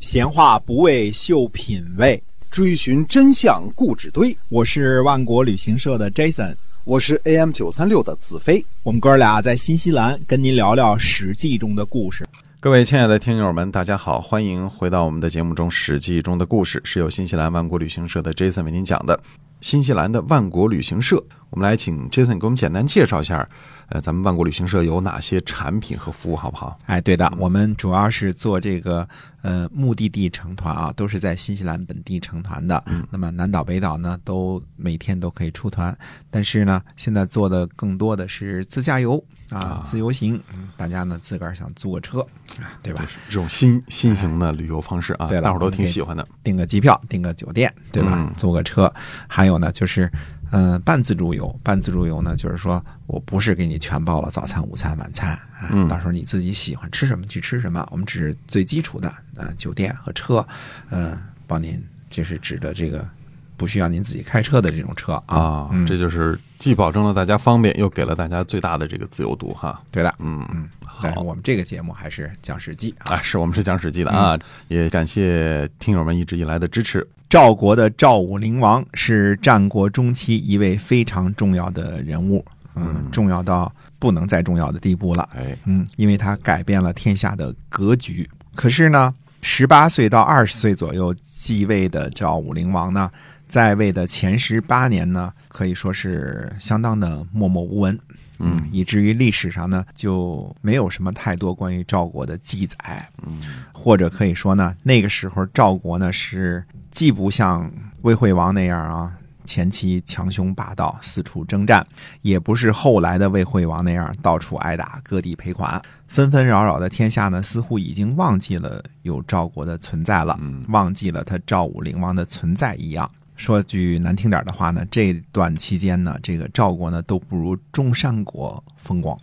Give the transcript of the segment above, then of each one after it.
闲话不为秀品味，追寻真相故纸堆。我是万国旅行社的 Jason，我是 AM 九三六的子飞。我们哥俩在新西兰跟您聊聊《史记》中的故事。各位亲爱的听友们，大家好，欢迎回到我们的节目中，《史记》中的故事是由新西兰万国旅行社的 Jason 为您讲的。新西兰的万国旅行社，我们来请 Jason 给我们简单介绍一下，呃，咱们万国旅行社有哪些产品和服务，好不好？哎，对的，我们主要是做这个呃目的地成团啊，都是在新西兰本地成团的。嗯那么南岛、北岛呢，都每天都可以出团，但是呢，现在做的更多的是自驾游啊啊，自由行。嗯大家呢自个儿想租个车，啊，对吧？这种新新型的旅游方式啊，对大伙儿都挺喜欢的。订个机票，订个酒店，对吧？嗯租个车，还有呢，就是，嗯、半自助游。半自助游呢，就是说我不是给你全包了早餐、午餐、晚餐啊，嗯到时候你自己喜欢吃什么去吃什么。我们只是最基础的，呃，酒店和车，嗯、帮您就是指的这个不需要您自己开车的这种车啊。这就是既保证了大家方便，又给了大家最大的这个自由度哈。对的，嗯嗯。但是我们这个节目还是讲史记啊。啊，是我们是讲史记的啊，也感谢听友们一直以来的支持。赵国的赵武灵王是战国中期一位非常重要的人物，嗯，嗯重要到不能再重要的地步了。哎，嗯，因为他改变了天下的格局。可是呢，十八岁到二十岁左右继位的赵武灵王呢，在位的前十八年呢，可以说是相当的默默无闻。嗯以至于历史上呢就没有什么太多关于赵国的记载。嗯或者可以说呢，那个时候赵国呢是既不像魏惠王那样啊，前期强雄霸道，四处征战，也不是后来的魏惠王那样到处挨打，各地赔款。纷纷扰扰的天下呢，似乎已经忘记了有赵国的存在了，嗯忘记了他赵武灵王的存在一样。说句难听点的话呢，这段期间呢，这个赵国呢都不如中山国风光。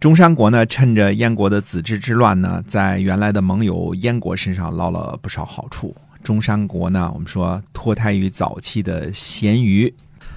中山国呢，趁着燕国的子之之乱呢，在原来的盟友燕国身上捞了不少好处。中山国呢，我们说脱胎于早期的鲜鱼，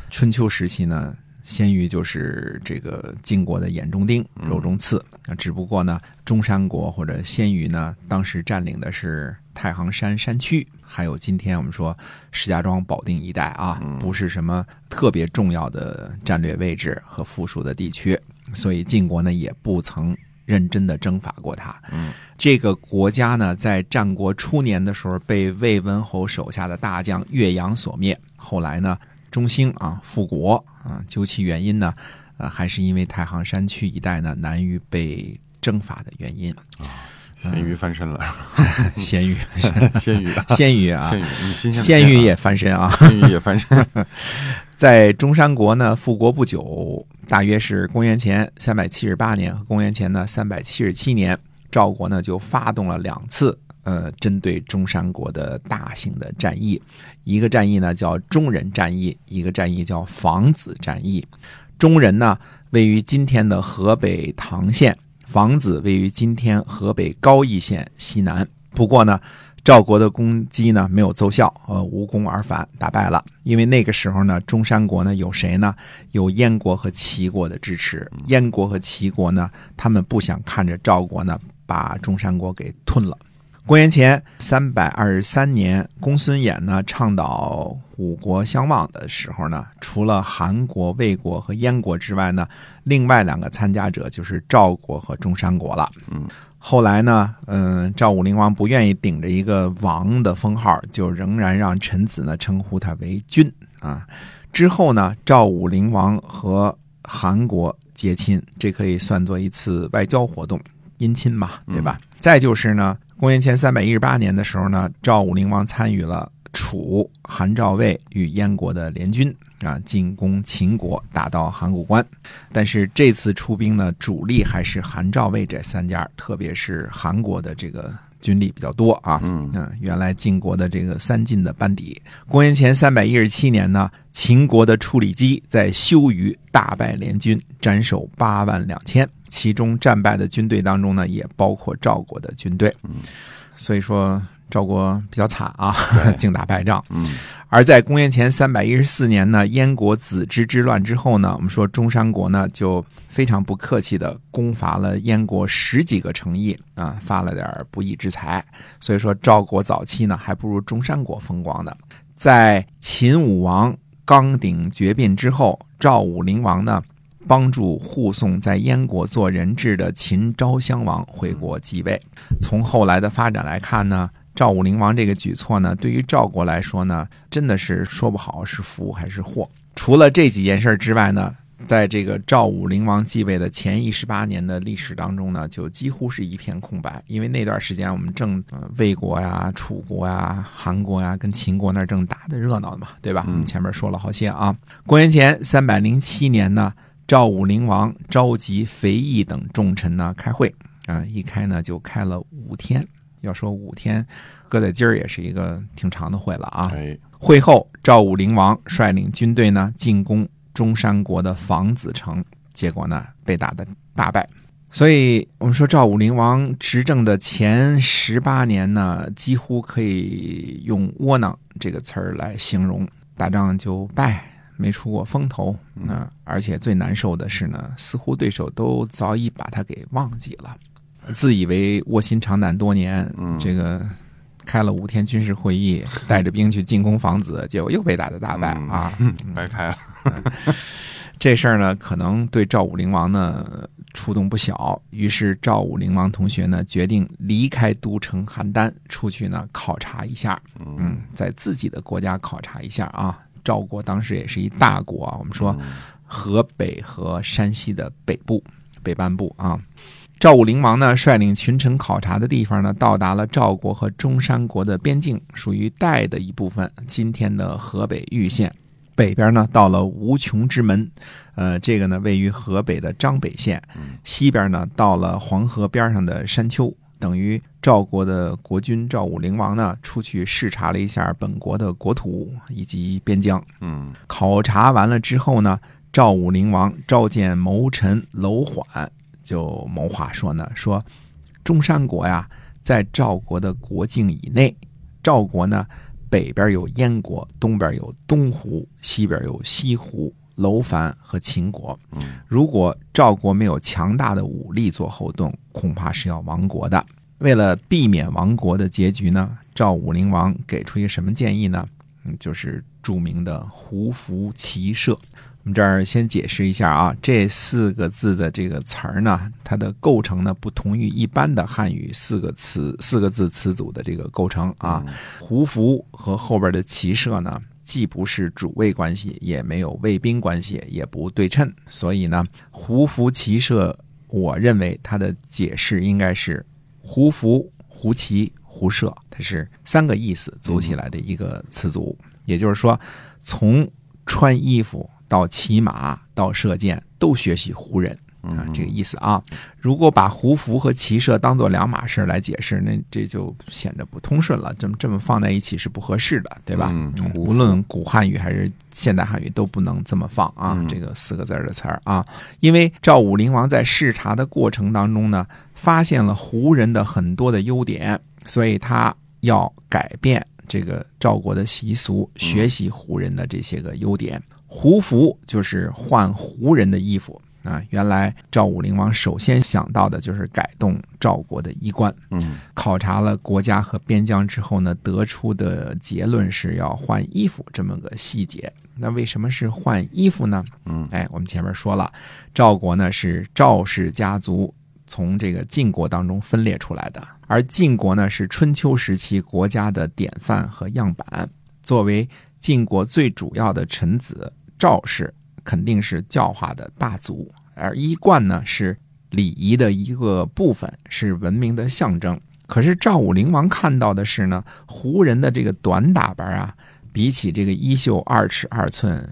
春秋时期呢，鲜于就是这个晋国的眼中钉、肉中刺。啊，只不过呢，中山国或者鲜于呢，当时占领的是太行山山区，还有今天我们说石家庄保定一带啊，不是什么特别重要的战略位置和附属的地区，所以晋国呢也不曾认真的征伐过它。嗯，这个国家呢，在战国初年的时候被魏文侯手下的大将岳阳所灭，后来呢，中兴啊复国啊，究其原因呢，呃，还是因为太行山区一带呢难于被征伐的原因。啊咸鱼翻身了，咸鱼，咸鱼啊，鲜鱼啊咸，鱼也翻身啊！咸鱼也翻身。在中山国呢复国不久，大约是公元前三百七十八年和公元前呢三百七十七年，赵国呢就发动了两次呃针对中山国的大型的战役，一个战役呢叫中人战役，一个战役叫房子战役。中人呢位于今天的河北唐县，房子位于今天河北高邑县西南。不过呢，赵国的攻击呢没有奏效，呃，无功而返，打败了。因为那个时候呢，中山国呢有谁呢？有燕国和齐国的支持。燕国和齐国呢，他们不想看着赵国呢把中山国给吞了。公元前三百二十三年，公孙衍呢倡导五国相望的时候呢，除了韩国、魏国和燕国之外呢，另外两个参加者就是赵国和中山国了。嗯，后来呢，嗯，赵武灵王不愿意顶着一个王的封号，就仍然让臣子呢称呼他为君啊。之后呢，赵武灵王和韩国结亲，这可以算作一次外交活动，姻亲嘛，对吧？再就是呢，公元前三百一十八年的时候呢，赵武灵王参与了楚、韩、赵、魏与燕国的联军啊，进攻秦国，打到函谷关。但是这次出兵呢，主力还是韩、赵、魏这三家，特别是韩国的这个军力比较多啊。嗯原来晋国的这个三晋的班底。公元前三百一十七年呢，秦国的处理机在修于大败联军，斩首八万两千，其中战败的军队当中呢，也包括赵国的军队。嗯所以说赵国比较惨啊，净打败仗。嗯而在公元前三百一十四年呢，燕国子之之乱之后呢，我们说中山国呢就非常不客气的攻伐了燕国十几个城邑啊，发了点不义之财。所以说赵国早期呢还不如中山国风光的。在秦武王刚鼎绝膑之后，赵武灵王呢帮助护送在燕国做人质的秦昭襄王回国继位。从后来的发展来看呢。赵武灵王这个举措呢，对于赵国来说呢，真的是说不好是福还是祸。除了这几件事之外呢，在这个赵武灵王继位的前一十八年的历史当中呢，就几乎是一片空白。因为那段时间我们正魏国呀、楚国呀、韩国呀跟秦国那正打的热闹嘛，对吧？我们前面说了好些啊。公元前三百零七年呢，赵武灵王召集肥义等重臣呢开会啊，一开呢就开了五天。要说五天，搁在今儿也是一个挺长的会了啊。会后，赵武灵王率领军队呢进攻中山国的房子城，结果呢被打的大败。所以我们说赵武灵王执政的前十八年呢，几乎可以用窝囊这个词儿来形容。打仗就败，没出过风头。那而且最难受的是呢，似乎对手都早已把他给忘记了。自以为卧薪尝胆多年，这个开了五天军事会议，带着兵去进攻房子，结果又被打的大败啊！白开了。这事儿呢，可能对赵武灵王呢触动不小。于是赵武灵王同学呢决定离开都城邯郸，出去呢考察一下。嗯，在自己的国家考察一下啊。赵国当时也是一大国啊，我们说河北和山西的北部、北半部啊。赵武灵王呢，率领群臣考察的地方呢，到达了赵国和中山国的边境，属于代的一部分。今天的河北玉县北边呢，到了无穷之门，呃，这个呢位于河北的张北县。西边呢，到了黄河边上的山丘，等于赵国的国君赵武灵王呢，出去视察了一下本国的国土以及边疆。嗯，考察完了之后呢，赵武灵王召见谋臣楼缓。就谋划说呢，说中山国呀，在赵国的国境以内。赵国呢，北边有燕国，东边有东胡，西边有西胡、楼烦和秦国。如果赵国没有强大的武力做后盾，恐怕是要亡国的。为了避免亡国的结局呢，赵武灵王给出一个什么建议呢？嗯，就是著名的胡服骑射。我们这儿先解释一下啊，这四个字的这个词儿呢，它的构成呢不同于一般的汉语四个词四个字词组的这个构成啊。胡服和后边的骑射呢，既不是主谓关系，也没有卫兵关系，也不对称，所以呢，胡服骑射，我认为它的解释应该是胡服、胡骑、胡射，它是三个意思组起来的一个词组。也就是说，从穿衣服。到骑马到射箭都学习胡人啊，这个意思啊。如果把胡服和骑射当做两码事来解释，那这就显得不通顺了。这么这么放在一起是不合适的，对吧？无论古汉语还是现代汉语都不能这么放啊。这个四个字的词儿啊，因为赵武灵王在视察的过程当中呢，发现了胡人的很多的优点，所以他要改变这个赵国的习俗，学习胡人的这些个优点。胡服就是换胡人的衣服啊！原来赵武灵王首先想到的就是改动赵国的衣冠。嗯，考察了国家和边疆之后呢，得出的结论是要换衣服这么个细节。那为什么是换衣服呢？嗯，哎，我们前面说了，赵国呢是赵氏家族从这个晋国当中分裂出来的，而晋国呢是春秋时期国家的典范和样板，作为晋国最主要的臣子。赵氏肯定是教化的大族，而衣冠呢是礼仪的一个部分，是文明的象征。可是赵武灵王看到的是呢，胡人的这个短打扮啊，比起这个衣袖二尺二寸、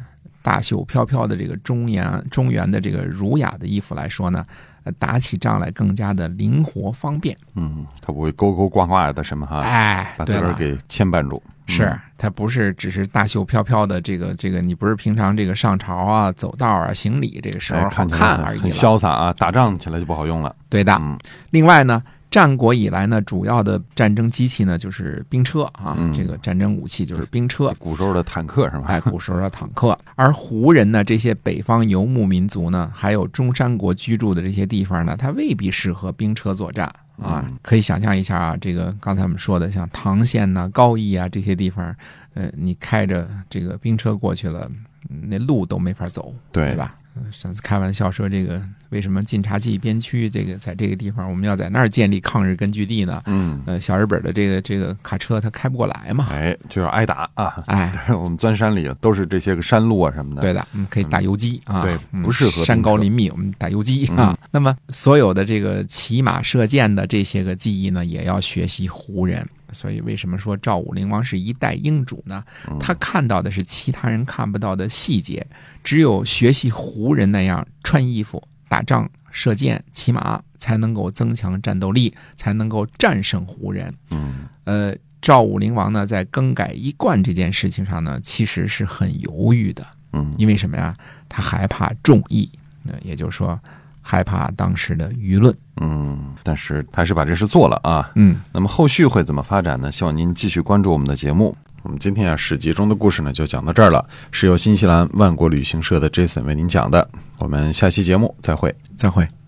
大袖飘飘的这个中原中原的这个儒雅的衣服来说呢，打起仗来更加的灵活方便。嗯，他不会勾勾挂挂的什么哈，哎，把自个儿给牵绊住。是，他不是只是大袖飘飘的，这个这个，你不是平常这个上朝啊、走道啊、行礼这个时候好看而已。潇洒啊，打仗起来就不好用了。对的。另外呢，战国以来呢，主要的战争机器呢就是兵车啊，嗯这个战争武器就是兵车。古时候的坦克是吧？哎，古时候的坦克，而胡人呢，这些北方游牧民族呢，还有中山国居住的这些地方呢，它未必适合兵车作战啊嗯。可以想象一下啊，这个刚才我们说的，像唐县呐、高邑啊这些地方，呃，你开着这个兵车过去了，嗯那路都没法走，对对吧？呃上次开玩笑说，这个为什么晋察冀边区这个在这个地方，我们要在那儿建立抗日根据地呢？嗯，呃，小日本的这个这个卡车它开不过来嘛，哎，就要挨打啊！哎，我们钻山里都是这些个山路啊什么的。对的，可以打游击啊，对嗯不适合山高林密，我们打游击啊。那么所有的这个骑马射箭的这些个技艺呢，也要学习胡人。所以为什么说赵武灵王是一代英主呢？他看到的是其他人看不到的细节，只有学习胡人那样穿衣服、打仗、射箭、骑马，才能够增强战斗力，才能够战胜胡人。嗯呃，赵武灵王呢，在更改衣冠这件事情上呢，其实是很犹豫的。嗯因为什么呀？他害怕众议，那也就是说，害怕当时的舆论。嗯，但是他还是把这事做了啊。嗯，那么后续会怎么发展呢？希望您继续关注我们的节目。我们今天啊，史记中的故事呢就讲到这儿了，是由新西兰万国旅行社的 Jason 为您讲的。我们下期节目再会。再会。